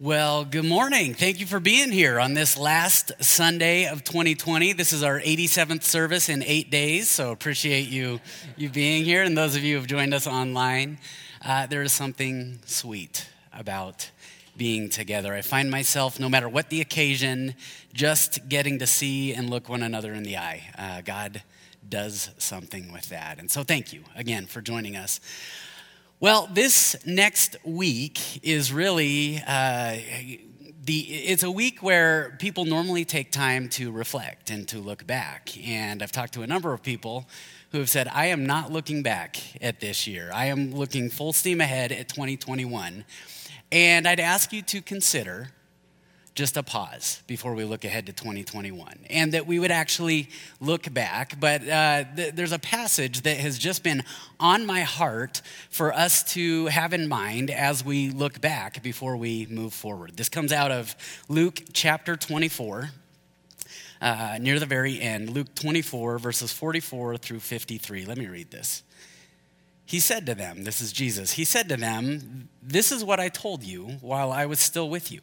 Well, good morning. Thank you for being here on this last Sunday of 2020. This is our 87th service in eight days, so appreciate you, you being here. And those of you who have joined us online, uh, there is something sweet about being together. I find myself, no matter what the occasion, just getting to see and look one another in the eye. Uh, God does something with that. And so thank you again for joining us. Well, this next week is really uh, the. It's a week where people normally take time to reflect and to look back. And I've talked to a number of people who have said, "I am not looking back at this year. I am looking full steam ahead at 2021." And I'd ask you to consider just a pause before we look ahead to 2021 and that we would actually look back. But uh, th- there's a passage that has just been on my heart for us to have in mind as we look back before we move forward. This comes out of Luke chapter 24. Uh, near the very end, Luke 24, verses 44 through 53. Let me read this. He said to them, This is Jesus, he said to them, This is what I told you while I was still with you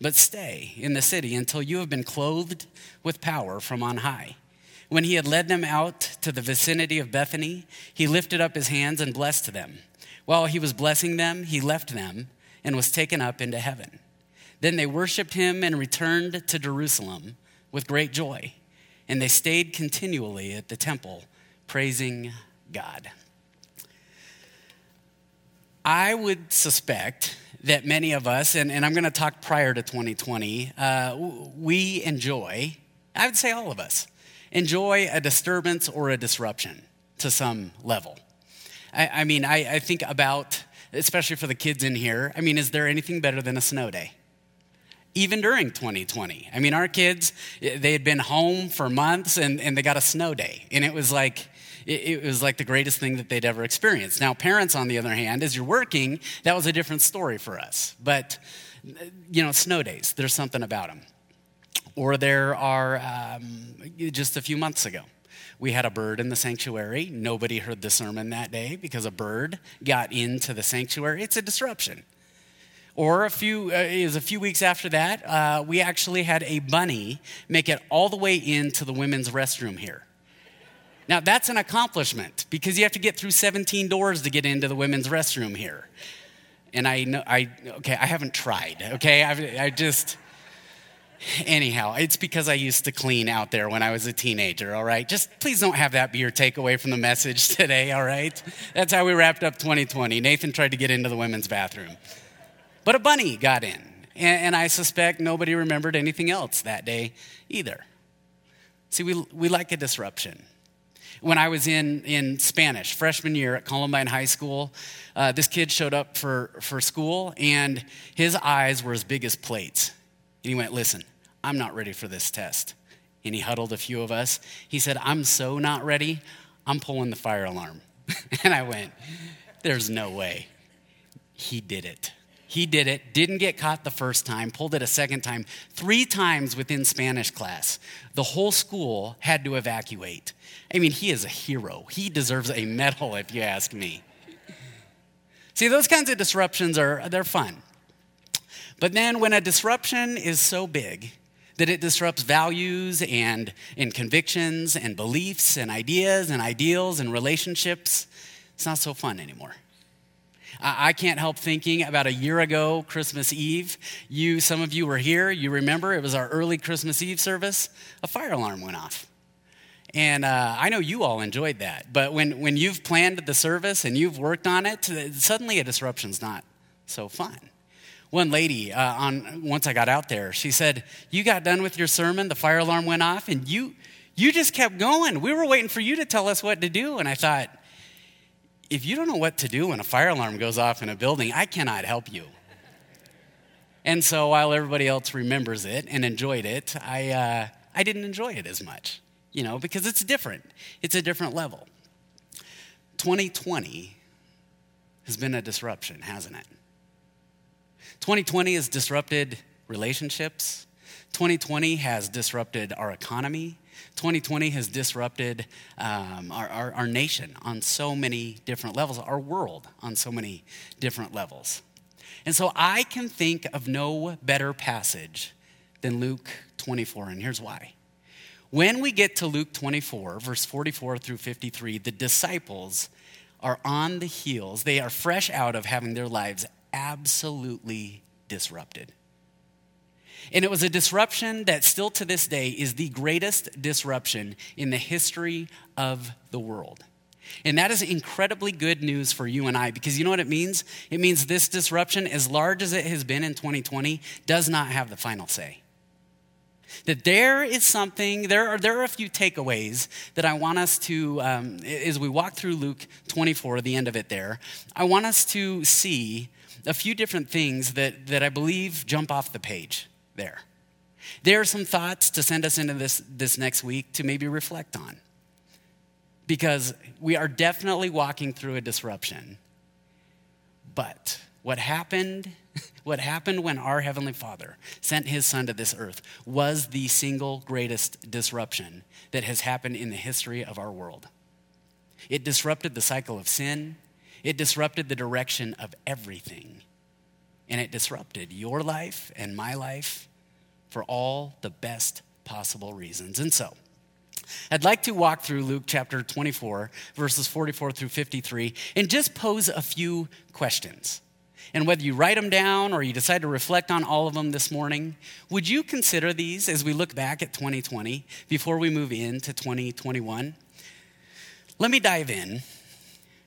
but stay in the city until you have been clothed with power from on high. When he had led them out to the vicinity of Bethany, he lifted up his hands and blessed them. While he was blessing them, he left them and was taken up into heaven. Then they worshiped him and returned to Jerusalem with great joy, and they stayed continually at the temple, praising God. I would suspect that many of us, and, and I'm going to talk prior to 2020, uh, we enjoy, I would say all of us, enjoy a disturbance or a disruption to some level. I, I mean, I, I think about, especially for the kids in here, I mean, is there anything better than a snow day? even during 2020. I mean, our kids, they had been home for months and, and they got a snow day. And it was like, it, it was like the greatest thing that they'd ever experienced. Now, parents, on the other hand, as you're working, that was a different story for us. But, you know, snow days, there's something about them. Or there are, um, just a few months ago, we had a bird in the sanctuary. Nobody heard the sermon that day because a bird got into the sanctuary. It's a disruption. Or a few, uh, is a few weeks after that, uh, we actually had a bunny make it all the way into the women's restroom here. Now, that's an accomplishment because you have to get through 17 doors to get into the women's restroom here. And I know, I, okay, I haven't tried, okay? I, I just, anyhow, it's because I used to clean out there when I was a teenager, all right? Just please don't have that be your takeaway from the message today, all right? That's how we wrapped up 2020. Nathan tried to get into the women's bathroom, but a bunny got in. And, I suspect nobody remembered anything else that day either. See, we, we like a disruption when I was in, in Spanish, freshman year at Columbine High School. Uh, this kid showed up for, for school, and his eyes were as big as plates. And he went, Listen, I'm not ready for this test. And he huddled a few of us. He said, I'm so not ready, I'm pulling the fire alarm. and I went, There's no way. He did it. He did it, didn't get caught the first time, pulled it a second time, three times within Spanish class. The whole school had to evacuate. I mean, he is a hero. He deserves a medal, if you ask me. See, those kinds of disruptions are they're fun. But then when a disruption is so big that it disrupts values and, and convictions and beliefs and ideas and ideals and relationships, it's not so fun anymore. I can't help thinking about a year ago, Christmas Eve. You, some of you were here. You remember it was our early Christmas Eve service. A fire alarm went off. And uh, I know you all enjoyed that. But when, when you've planned the service and you've worked on it, suddenly a disruption's not so fun. One lady, uh, on, once I got out there, she said, You got done with your sermon, the fire alarm went off, and you, you just kept going. We were waiting for you to tell us what to do. And I thought, if you don't know what to do when a fire alarm goes off in a building, I cannot help you. And so while everybody else remembers it and enjoyed it, I, uh, I didn't enjoy it as much, you know, because it's different. It's a different level. 2020 has been a disruption, hasn't it? 2020 has disrupted relationships. 2020 has disrupted our economy. 2020 has disrupted um, our, our, our nation on so many different levels, our world on so many different levels. And so I can think of no better passage than Luke 24, and here's why. When we get to Luke 24, verse 44 through 53, the disciples are on the heels, they are fresh out of having their lives absolutely disrupted. And it was a disruption that still to this day is the greatest disruption in the history of the world. And that is incredibly good news for you and I because you know what it means? It means this disruption, as large as it has been in 2020, does not have the final say. That there is something, there are, there are a few takeaways that I want us to, um, as we walk through Luke 24, the end of it there, I want us to see a few different things that, that I believe jump off the page there. There are some thoughts to send us into this, this next week to maybe reflect on. Because we are definitely walking through a disruption. But what happened, what happened when our Heavenly Father sent His Son to this earth was the single greatest disruption that has happened in the history of our world. It disrupted the cycle of sin, it disrupted the direction of everything. And it disrupted your life and my life for all the best possible reasons. And so, I'd like to walk through Luke chapter 24, verses 44 through 53, and just pose a few questions. And whether you write them down or you decide to reflect on all of them this morning, would you consider these as we look back at 2020 before we move into 2021? Let me dive in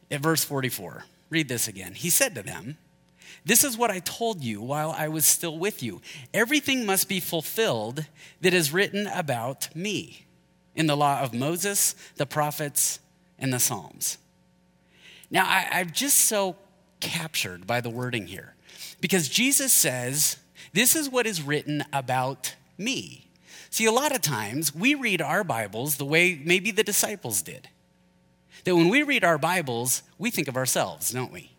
at verse 44. Read this again. He said to them, This is what I told you while I was still with you. Everything must be fulfilled that is written about me in the law of Moses, the prophets, and the Psalms. Now, I, am just so captured by the wording here because Jesus says, This is what is written about me. See, a lot of times we read our Bibles the way maybe the disciples did. That when we read our Bibles, we think of ourselves, don't we?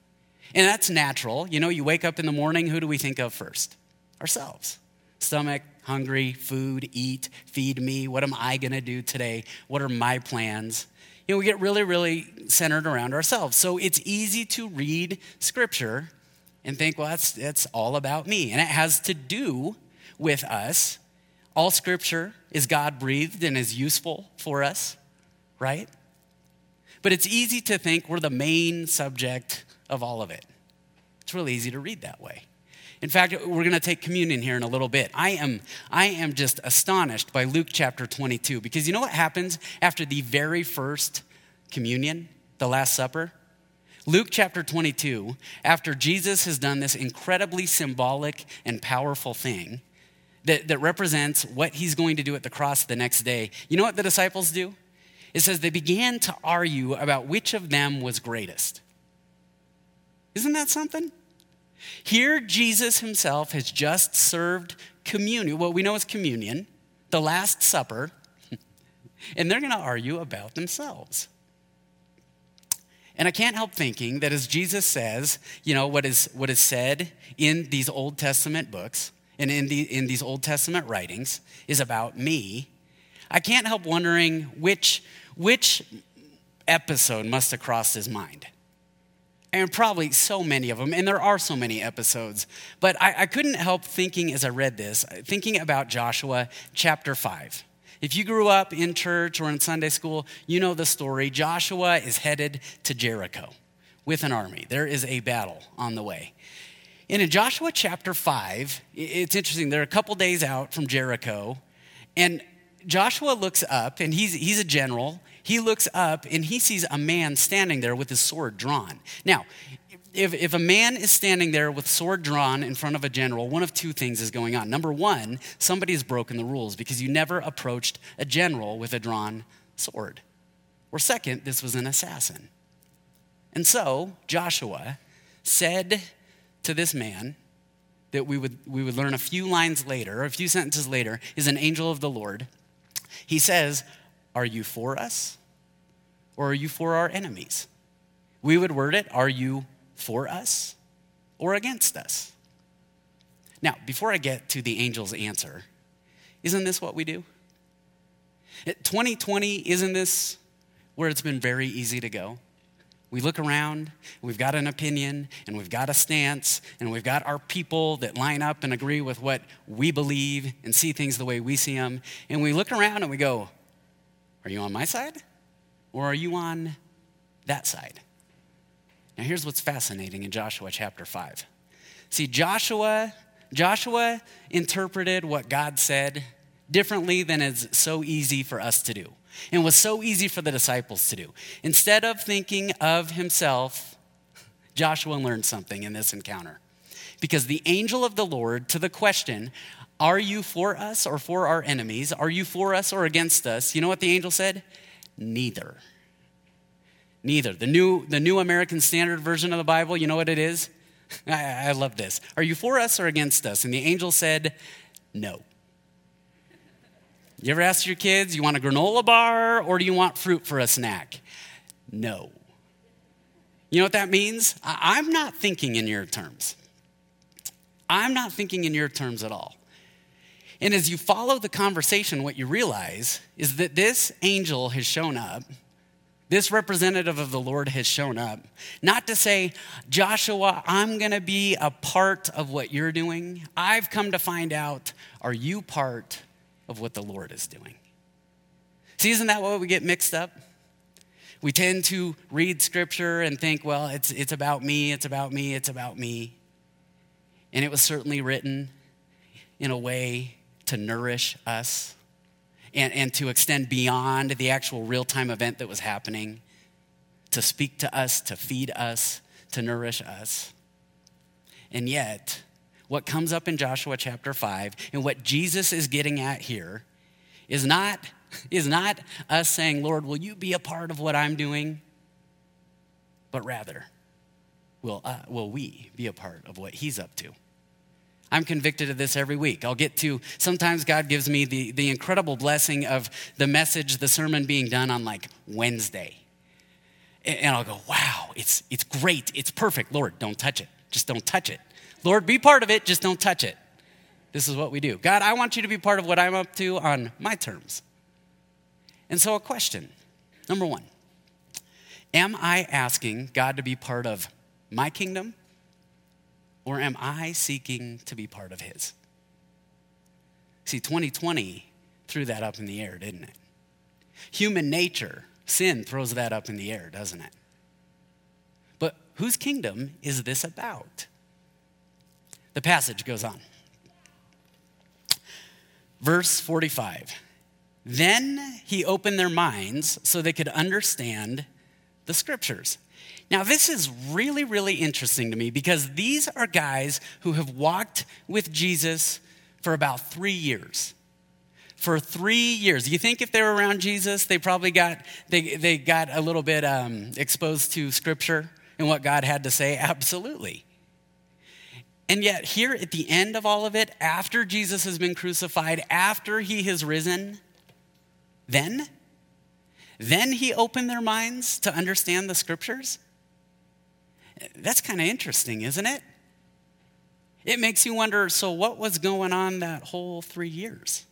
And that's natural. You know, you wake up in the morning, who do we think of first? Ourselves. Stomach, hungry, food, eat, feed me. What am I going to do today? What are my plans? You know, we get really, really centered around ourselves. So it's easy to read scripture and think, well, that's, that's all about me. And it has to do with us. All scripture is God breathed and is useful for us, right? But it's easy to think we're the main subject of all of it. It's really easy to read that way. In fact, we're going to take communion here in a little bit. I am, I am just astonished by Luke chapter 22 because you know what happens after the very first communion, the Last Supper? Luke chapter 22, after Jesus has done this incredibly symbolic and powerful thing that, that represents what he's going to do at the cross the next day, you know what the disciples do? It says they began to argue about which of them was greatest. Isn't that something? Here, Jesus himself has just served communion, what we know as communion, the Last Supper, and they're going to argue about themselves. And I can't help thinking that as Jesus says, you know, what is, what is said in these Old Testament books and in, the, in these Old Testament writings is about me, I can't help wondering which, which episode must have crossed his mind and probably so many of them, and there are so many episodes. But I, I, couldn't help thinking as I read this, thinking about Joshua chapter 5. If you grew up in church or in Sunday school, you know the story. Joshua is headed to Jericho with an army. There is a battle on the way. And in Joshua chapter 5, it's interesting, they're a couple days out from Jericho, and Joshua looks up, and he's, he's a general, he looks up and he sees a man standing there with his sword drawn. Now, if, if a man is standing there with sword drawn in front of a general, one of two things is going on. Number one, somebody has broken the rules because you never approached a general with a drawn sword. Or second, this was an assassin. And so Joshua said to this man, that we would, we would learn a few lines later, or a few sentences later, is an angel of the Lord. He says, Are you for us or are you for our enemies? We would word it, Are you for us or against us? Now, before I get to the angel's answer, isn't this what we do? 2020, isn't this where it's been very easy to go? We look around, we've got an opinion, and we've got a stance, and we've got our people that line up and agree with what we believe and see things the way we see them. And we look around and we go, Are you on my side? Or are you on that side? Now, here's what's fascinating in Joshua chapter 5. See, Joshua, Joshua interpreted what God said differently than is so easy for us to do and was so easy for the disciples to do. Instead of thinking of himself, Joshua learned something in this encounter. Because the angel of the Lord, to the question, Are you for us or for our enemies? Are you for us or against us? You know what the angel said? Neither. Neither. The new, the new American Standard Version of the Bible, you know what it is? I, I love this. Are you for us or against us? And the angel said, No. You ever ask your kids, you want a granola bar or do you want fruit for a snack? No. You know what that means? I'm not thinking in your terms. I'm not thinking in your terms at all. And as you follow the conversation, what you realize is that this angel has shown up, this representative of the Lord has shown up, not to say, Joshua, I'm going to be a part of what you're doing. I've come to find out, are you part of what the Lord is doing. See, isn't that what we get mixed up? We tend to read scripture and think, well, it's, it's about me, it's about me, it's about me. And it was certainly written in a way to nourish us and, and to extend beyond the actual real time event that was happening, to speak to us, to feed us, to nourish us. And yet, what comes up in Joshua chapter 5 and what Jesus is getting at here is not, is not us saying, Lord, will you be a part of what I'm doing? But rather, will, uh, will we be a part of what he's up to? I'm convicted of this every week. I'll get to, sometimes God gives me the, the incredible blessing of the message, the sermon being done on like Wednesday. And I'll go, wow, it's, it's great. It's perfect. Lord, don't touch it. Just don't touch it. Lord, be part of it, just don't touch it. This is what we do. God, I want you to be part of what I'm up to on my terms. And so, a question number one Am I asking God to be part of my kingdom, or am I seeking to be part of His? See, 2020 threw that up in the air, didn't it? Human nature, sin throws that up in the air, doesn't it? But whose kingdom is this about? The passage goes on. Verse 45 Then he opened their minds so they could understand the scriptures. Now, this is really, really interesting to me because these are guys who have walked with Jesus for about three years. For three years. You think if they were around Jesus, they probably got, they, they got a little bit um, exposed to scripture and what God had to say? Absolutely. And yet, here at the end of all of it, after Jesus has been crucified, after he has risen, then, then he opened their minds to understand the scriptures? That's kind of interesting, isn't it? It makes you wonder so, what was going on that whole three years?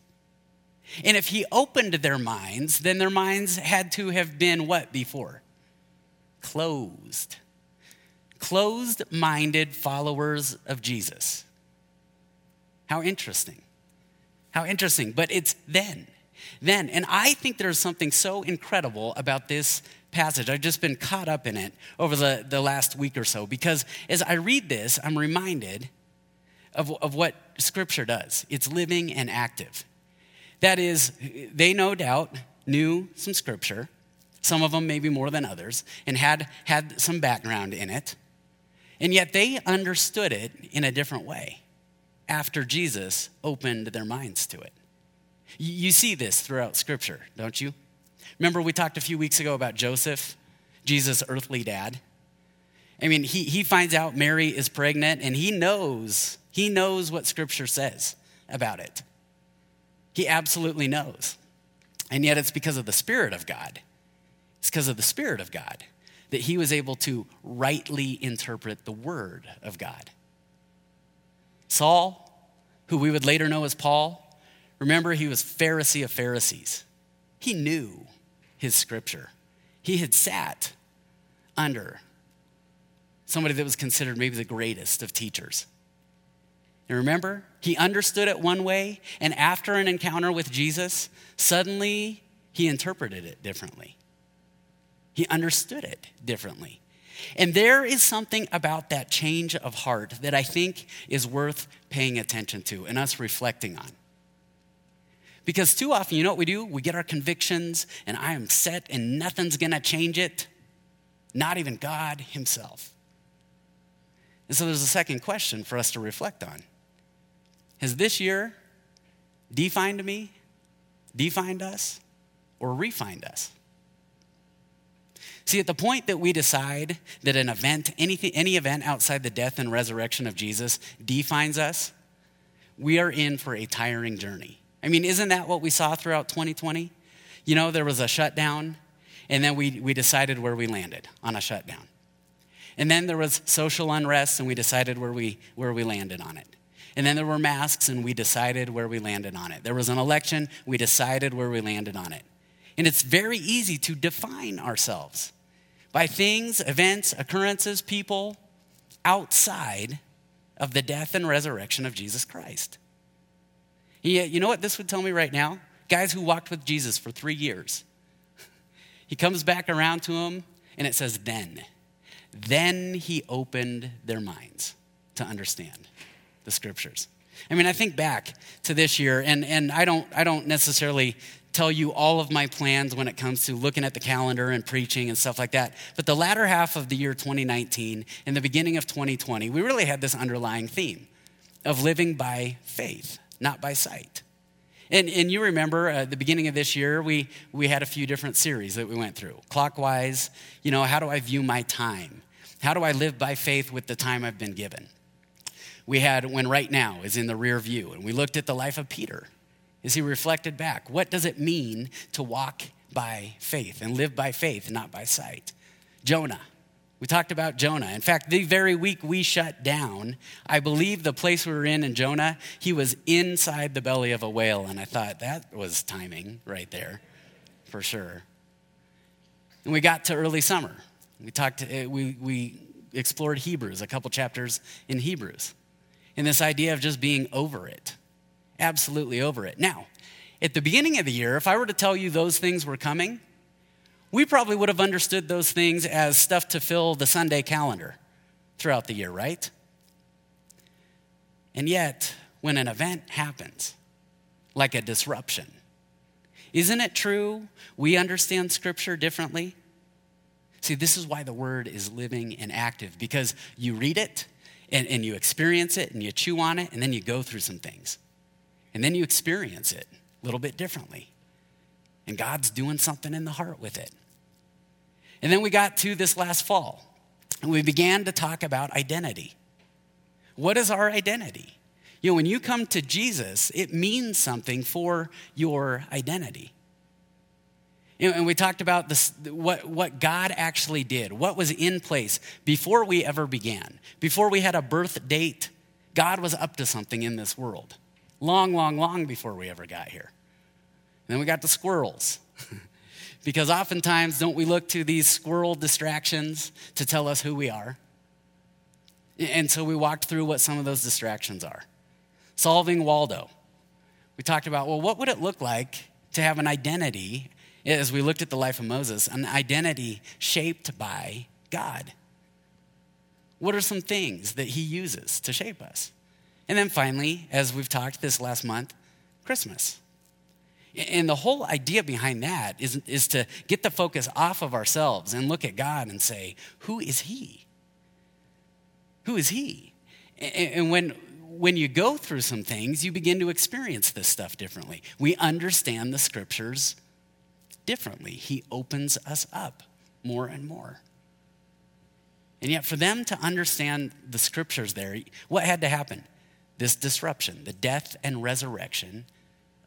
And if he opened their minds, then their minds had to have been what before? Closed closed minded followers of Jesus. How interesting. How interesting. But it's then. Then. And I think there's something so incredible about this passage. I've just been caught up in it over the, the last week or so because as I read this, I'm reminded of, of what Scripture does it's living and active. That is, they no doubt knew some Scripture, some of them maybe more than others, and had, had some background in it. And yet they understood it in a different way after Jesus opened their minds to it. You see this throughout Scripture, don't you? Remember, we talked a few weeks ago about Joseph, Jesus' earthly dad? I mean, he, he finds out Mary is pregnant and he knows He knows what Scripture says about it. He absolutely knows. And yet, it's because of the Spirit of God. It's because of the Spirit of God that he was able to rightly interpret the Word of God. Saul, who we would later know as Paul, remember he was Pharisee of Pharisees. He knew his Scripture, he had sat under somebody that was considered maybe the greatest of teachers. And remember, he understood it one way, and after an encounter with Jesus, suddenly he interpreted it differently. He understood it differently. And there is something about that change of heart that I think is worth paying attention to and us reflecting on. Because too often, you know what we do? We get our convictions, and I am set, and nothing's gonna change it, not even God Himself. And so there's a second question for us to reflect on has this year defined me, defined us, or refined us? See, at the point that we decide that an event, anything, any event outside the death and resurrection of Jesus defines us, we are in for a tiring journey. I mean, isn't that what we saw throughout 2020? You know, there was a shutdown, and then we, we decided where we landed on a shutdown. And then there was social unrest, and we decided where we, where we landed on it. And then there were masks, and we decided where we landed on it. There was an election, we decided where we landed on it. And it's very easy to define ourselves by things, events, occurrences, people outside of the death and resurrection of Jesus Christ. Yeah, you know what this would tell me right now? Guys who walked with Jesus for three years. He comes back around to them, and it says, then. Then he opened their minds to understand the scriptures. I mean, I think back to this year, and, and I, don't, I don't necessarily tell you all of my plans when it comes to looking at the calendar and preaching and stuff like that. But the latter half of the year 2019 and the beginning of 2020, we really had this underlying theme of living by faith, not by sight. And, and you remember at uh, the beginning of this year, we, we had a few different series that we went through. Clockwise, you know, how do I view my time? How do I live by faith with the time I've been given? we had when right now is in the rear view. And we looked at the life of Peter as he reflected back. What does it mean to walk by faith and live by faith, not by sight? Jonah. We talked about Jonah. In fact, the very week we shut down, I believe the place we were in in Jonah, he was inside the belly of a whale. And I thought that was timing right there, for sure. And we got to early summer. We talked, eh, we, we explored Hebrews, a couple chapters in Hebrews in this idea of just being over it. Absolutely over it. Now, at the beginning of the year, if I were to tell you those things were coming, we probably would have understood those things as stuff to fill the Sunday calendar throughout the year, right? And yet, when an event happens, like a disruption, isn't it true we understand Scripture differently? See, this is why the Word is living and active, because you read it and, and you experience it and you chew on it and then you go through some things. And then you experience it a little bit differently. And God's doing something in the heart with it. And then we got to this last fall and we began to talk about identity. What is our identity? You know, when you come to Jesus, it means something for your identity. You know, And we talked about this, what, what God actually did, what was in place before we ever began. Before we had a birth date, God was up to something in this world. Long, long, long before we ever got here. And then we got the squirrels. because oftentimes, don't we look to these squirrel distractions to tell us who we are? And so we walked through what some of those distractions are. Solving Waldo. We talked about, well, what would it look like to have an identity as we looked at the life of Moses, an identity shaped by God. What are some things that he uses to shape us? And then finally, as we've talked this last month, Christmas. And the whole idea behind that is, is to get the focus off of ourselves and look at God and say, Who is He? Who is He? And when, when you go through some things, you begin to experience this stuff differently. We understand the scriptures differently. He opens us up more and more. And yet, for them to understand the scriptures there, what had to happen? this disruption, the death and resurrection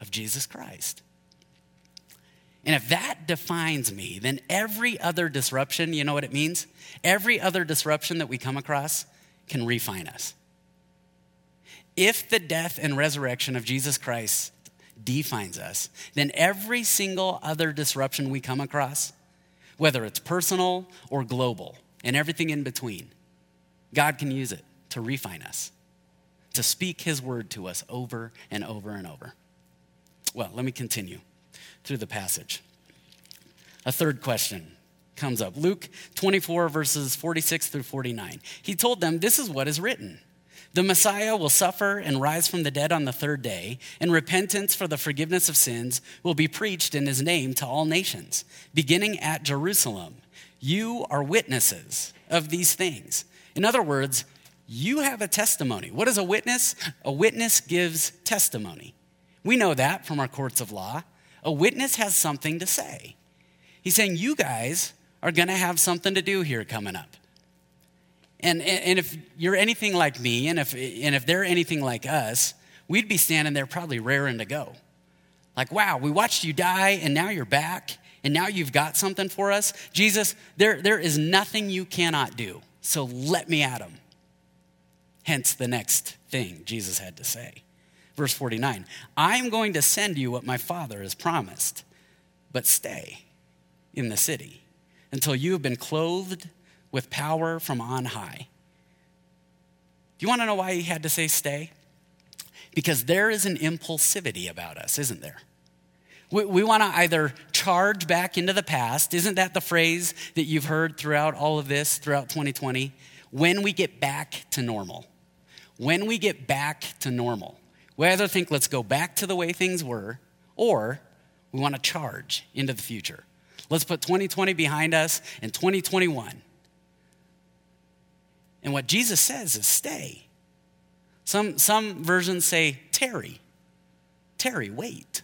of Jesus Christ. And if that defines me, then every other disruption, you know what it means? Every other disruption that we come across can refine us. If the death and resurrection of Jesus Christ defines us, then every single other disruption we come across, whether it's personal or global and everything in between, God can use it to refine us, to speak His word to us over and over and over. Well, let me continue through the passage. A third question comes up Luke 24, verses 46 through 49. He told them, This is what is written. The Messiah will suffer and rise from the dead on the third day, and repentance for the forgiveness of sins will be preached in his name to all nations, beginning at Jerusalem. You are witnesses of these things. In other words, you have a testimony. What is a witness? A witness gives testimony. We know that from our courts of law. A witness has something to say. He's saying, You guys are going to have something to do here coming up. And, and if you're anything like me, and if, and if they're anything like us, we'd be standing there probably raring to go. Like, wow, we watched you die, and now you're back, and now you've got something for us. Jesus, there, there is nothing you cannot do, so let me at him. Hence the next thing Jesus had to say. Verse 49 I am going to send you what my Father has promised, but stay in the city until you have been clothed with power from on high. Do you want to know why he had to say stay? Because there is an impulsivity about us, isn't there? We, we want to either charge back into the past. Isn't that the phrase that you've heard throughout all of this, throughout 2020? When we get back to normal. When we get back to normal. We either think, let's go back to the way things were, or we want to charge into the future. Let's put 2020 behind us and 2021. And what Jesus says is stay. Some, some versions say tarry. Tarry, wait.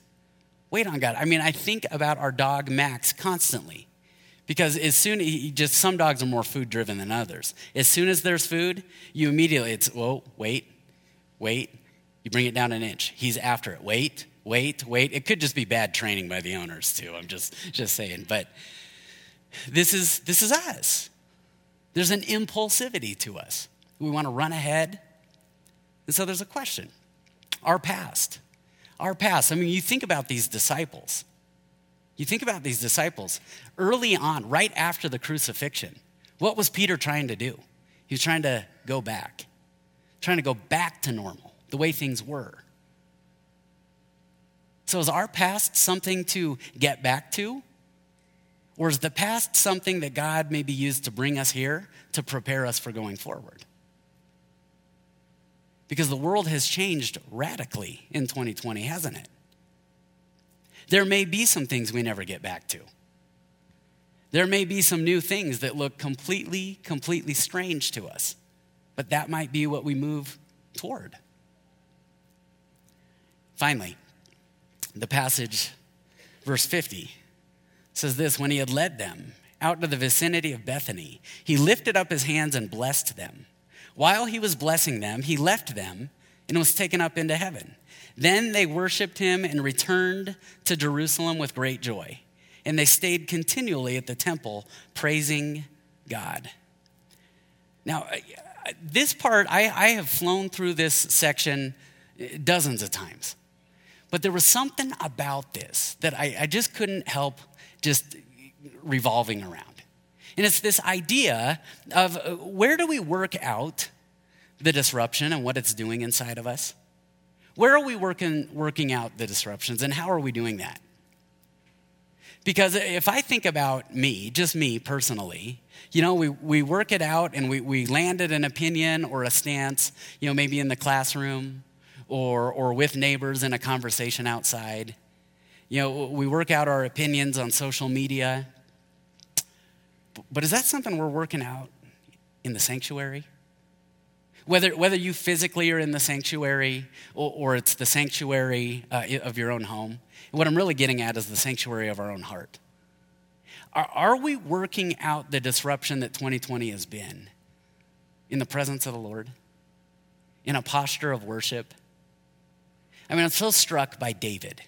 Wait on God. I mean, I think about our dog Max constantly because as soon he just some dogs are more food driven than others. As soon as there's food, you immediately it's whoa, wait, wait. You bring it down an inch. He's after it. Wait, wait, wait. It could just be bad training by the owners too. I'm just just saying. But this is this is us. There's an impulsivity to us. We want to run ahead. And so there's a question. Our past. Our past. I mean, you think about these disciples. You think about these disciples early on, right after the crucifixion. What was Peter trying to do? He was trying to go back, trying to go back to normal, the way things were. So, is our past something to get back to? Or is the past something that God maybe used to bring us here to prepare us for going forward? Because the world has changed radically in 2020, hasn't it? There may be some things we never get back to. There may be some new things that look completely, completely strange to us, but that might be what we move toward. Finally, the passage, verse 50, says this When he had led them out to the vicinity of Bethany, he lifted up his hands and blessed them. While he was blessing them, he left them and was taken up into heaven. Then they worshiped him and returned to Jerusalem with great joy. And they stayed continually at the temple, praising God. Now, this part, I, I have flown through this section dozens of times. But there was something about this that I, I just couldn't help just revolving around. And it's this idea of uh, where do we work out the disruption and what it's doing inside of us? Where are we working, working out the disruptions and how are we doing that? Because if I think about me, just me personally, you know, we, we work it out and we, we landed an opinion or a stance, you know, maybe in the classroom or, or with neighbors in a conversation outside. You know, we work out our opinions on social media. But is that something we're working out in the sanctuary? Whether, whether you physically are in the sanctuary or, or it's the sanctuary uh, of your own home, what I'm really getting at is the sanctuary of our own heart. Are, are we working out the disruption that 2020 has been in the presence of the Lord? in a posture of worship? I mean, I'm so struck by David,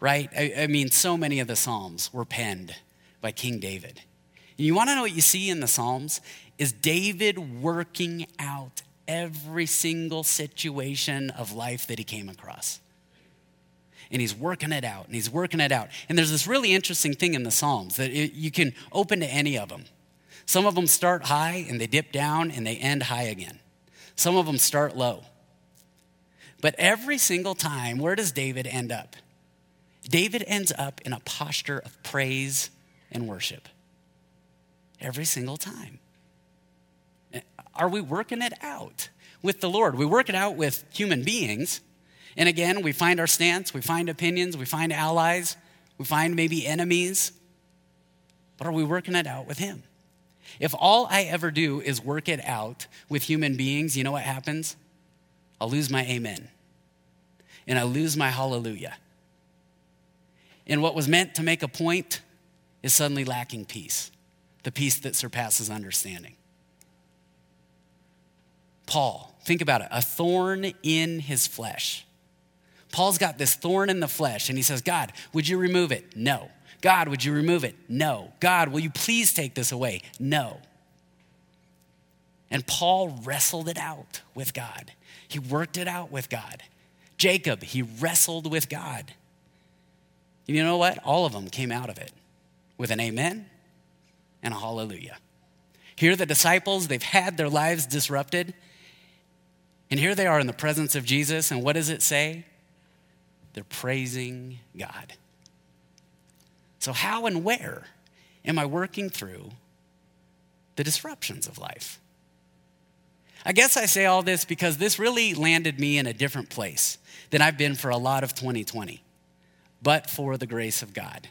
right? I, I mean, so many of the Psalms were penned by King David. And you want to know what you see in the Psalms? Is David working out every single situation of life that he came across. And he's working it out, and he's working it out. And there's this really interesting thing in the Psalms that it, you can open to any of them. Some of them start high and they dip down and they end high again. Some of them start low. But every single time, where does David end up? David ends up in a posture of praise and worship. Every single time. Eh, are we working it out with the Lord? We work it out with human beings. And again, we find our stance, we find opinions, we find allies, we find maybe enemies. But are we working it out with Him? If all I ever do is work it out with human beings, you know what happens? I'll lose my amen. And I lose my hallelujah. And what was meant to make a point is suddenly lacking peace, the peace that surpasses understanding. Paul, think about it, a thorn in his flesh. Paul's got this thorn in the flesh, and he says, God, would you remove it? No. God, would you remove it? No. God, will you please take this away? No. And Paul wrestled it out with God. He worked it out with God. Jacob, he wrestled with God. And You know what? All of them came out of it with an amen and a hallelujah. Here, the disciples, they've had their lives disrupted, and here they are in the presence of Jesus, and what does it say? They're praising God. So, how and where am I working through the disruptions of life? I guess I say all this because this really landed me in a different place than I've been for a lot of 2020, but for the grace of God.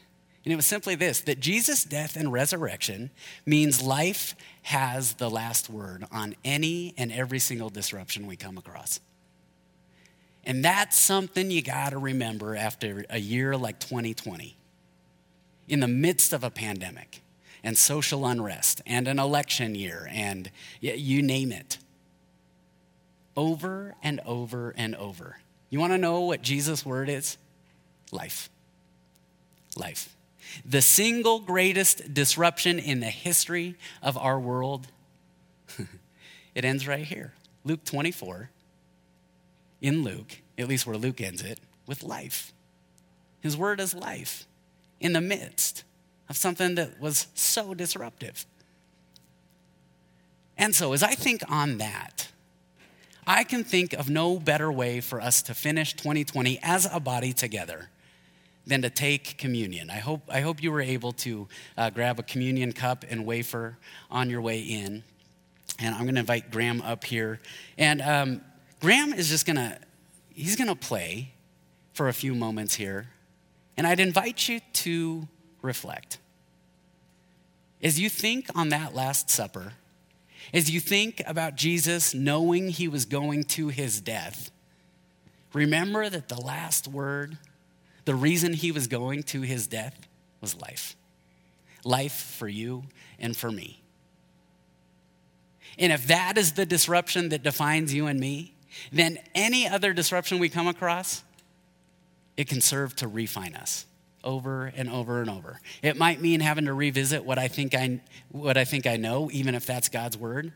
And it was simply this that Jesus' death and resurrection means life has the last word on any and every single disruption we come across. And that's something you got to remember after a year like 2020. In the midst of a pandemic and social unrest and an election year and you name it. Over and over and over. You want to know what Jesus' word is? Life. Life. The single greatest disruption in the history of our world, it ends right here. Luke 24, in Luke, at least where Luke ends it, with life. His word is life in the midst of something that was so disruptive. And so, as I think on that, I can think of no better way for us to finish 2020 as a body together than to take communion. I hope, I hope you were able to uh, grab a communion cup and wafer on your way in. And I'm going to invite Graham up here. And um, Graham is just going to, he's going to play for a few moments here. And I'd invite you to reflect. As you think on that Last Supper, as you think about Jesus knowing he was going to his death, remember that the last word the reason he was going to his death was life. Life for you and for me. And if that is the disruption that defines you and me, then any other disruption we come across, it can serve to refine us over and over and over. It might mean having to revisit what I think I, what I, think I know, even if that's God's word,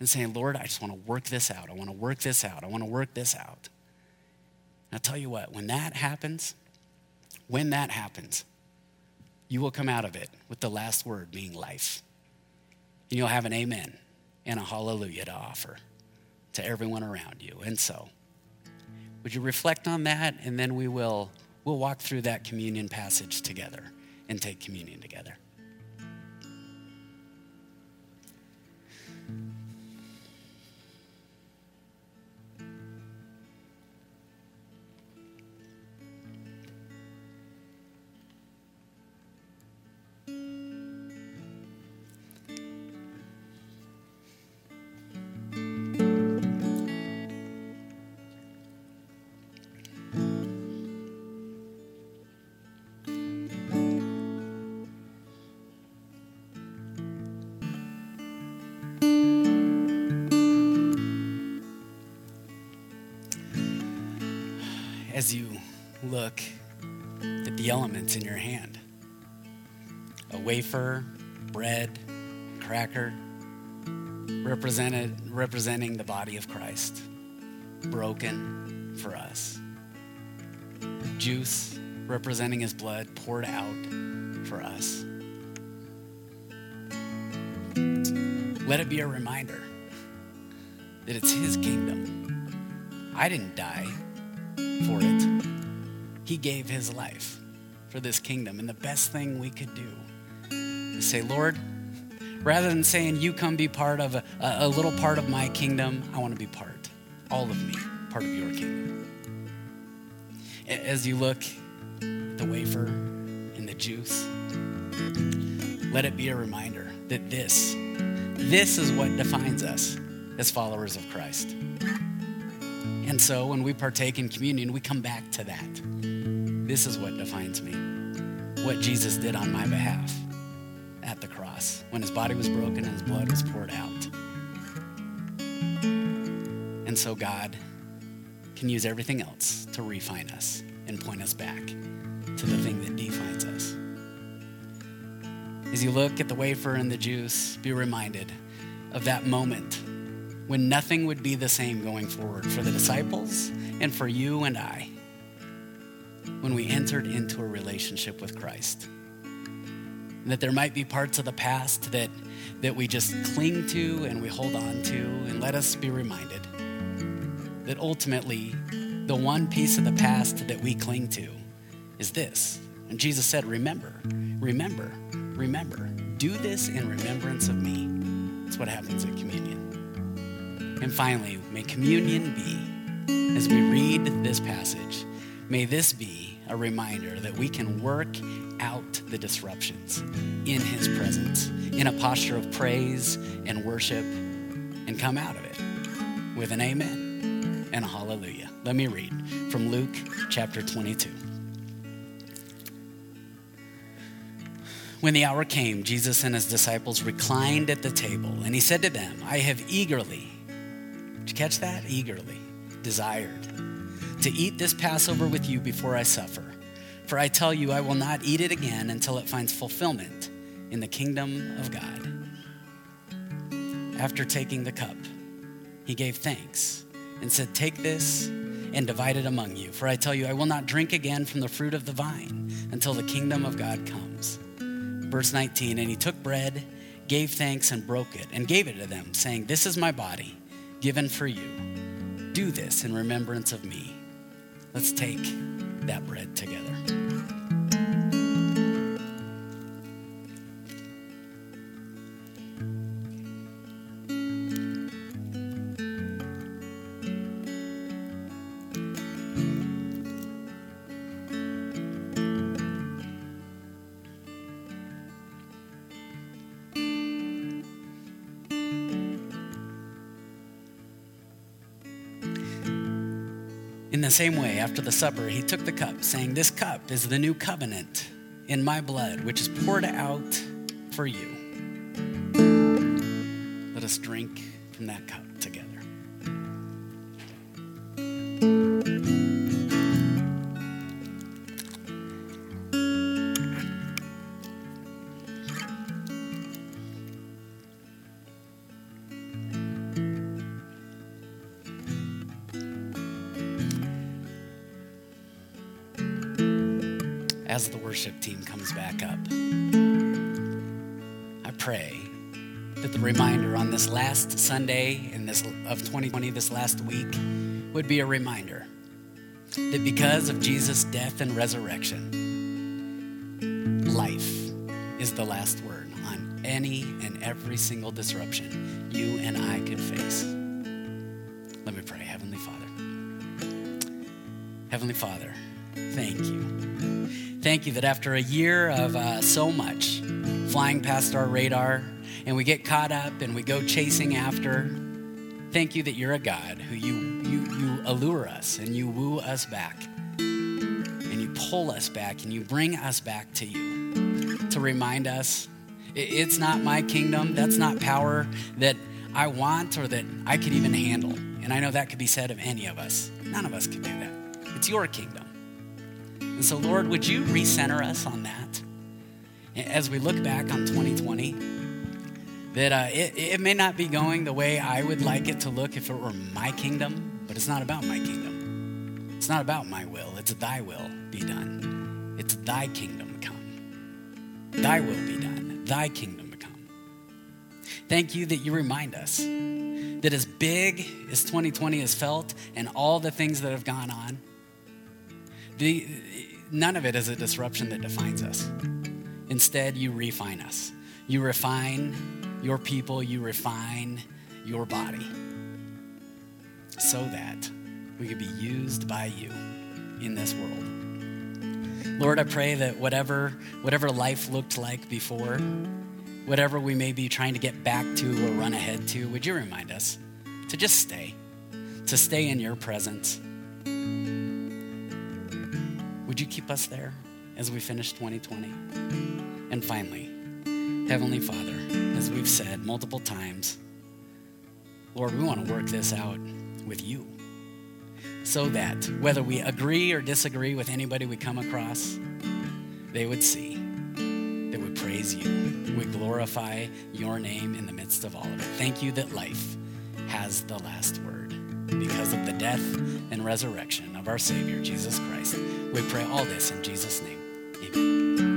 and saying, Lord, I just want to work this out. I want to work this out. I want to work this out. And I'll tell you what, when that happens, when that happens, you will come out of it with the last word being life. And you'll have an amen and a hallelujah to offer to everyone around you. And so, would you reflect on that? And then we will We'll walk through that communion passage together and take communion together. As you look at the elements in your hand a wafer, bread, cracker, represented, representing the body of Christ, broken for us. Juice, representing his blood poured out for us. Let it be a reminder that it's his kingdom. I didn't die for it. He gave his life for this kingdom. And the best thing we could do is say, Lord, rather than saying, You come be part of a, a little part of my kingdom, I want to be part, all of me, part of your kingdom. As you look at the wafer and the juice, let it be a reminder that this, this is what defines us as followers of Christ. And so when we partake in communion, we come back to that. This is what defines me, what Jesus did on my behalf at the cross when his body was broken and his blood was poured out. And so God can use everything else to refine us and point us back to the thing that defines us. As you look at the wafer and the juice, be reminded of that moment when nothing would be the same going forward for the disciples and for you and I when we entered into a relationship with Christ. And that there might be parts of the past that, that we just cling to and we hold on to, and let us be reminded that ultimately, the one piece of the past that we cling to is this. And Jesus said, Remember, remember, remember. Do this in remembrance of me. That's what happens at communion. And finally, may communion be, as we read this passage, may this be a reminder that we can work out the disruptions in His presence in a posture of praise and worship and come out of it with an amen and a hallelujah. Let me read from Luke chapter 22. When the hour came, Jesus and his disciples reclined at the table, and he said to them, I have eagerly, you catch that? Eagerly desired to eat this Passover with you before I suffer. For I tell you, I will not eat it again until it finds fulfillment in the kingdom of God. After taking the cup, he gave thanks and said, Take this and divide it among you. For I tell you, I will not drink again from the fruit of the vine until the kingdom of God comes. Verse 19 And he took bread, gave thanks, and broke it, and gave it to them, saying, This is my body, given for you. Do this in remembrance of me. Let's take that bread together. The same way, after the supper, he took the cup, saying, This cup is the new covenant in my blood, which is poured out for you. Let us drink from that cup last week, would be a reminder that because of Jesus' death and resurrection, life is the last word on any and every single disruption you and I could face. Let me pray, Heavenly Father. Heavenly Father, thank you. Thank you that after a year of uh, so much flying past our radar and we get caught up and we go chasing after, thank you that you're a God who you, you, you allure us and you woo us back and you pull us back and you bring us back to you to remind us it's not my kingdom, that's not power that I want or that I could even handle. And I know that could be said of any of us. None of us could do that. it's your kingdom. And so, Lord, would you recenter us on that as we look back on 2020? That uh, it, it may not be going the way I would like it to look if it were my kingdom, but it's not about my kingdom. It's not about my will. It's thy will be done. It's thy kingdom come. Thy will be done. Thy kingdom come. Thank you that you remind us that as big as 2020 has felt and all the things that have gone on, the, none of it is a disruption that defines us. Instead, you refine us. You refine your people, you refine your body so that we could be used by you in this world. Lord, I pray that whatever, whatever life looked like before, whatever we may be trying to get back to or run ahead to, would you remind us to just stay, to stay in your presence? Would you keep us there as we finish 2020? And finally, Heavenly Father, as we've said multiple times, Lord, we want to work this out with you so that whether we agree or disagree with anybody we come across, they would see that we praise you, we glorify your name in the midst of all of it. Thank you that life has the last word because of the death and resurrection of our Savior, Jesus Christ. We pray all this in Jesus' name. Amen.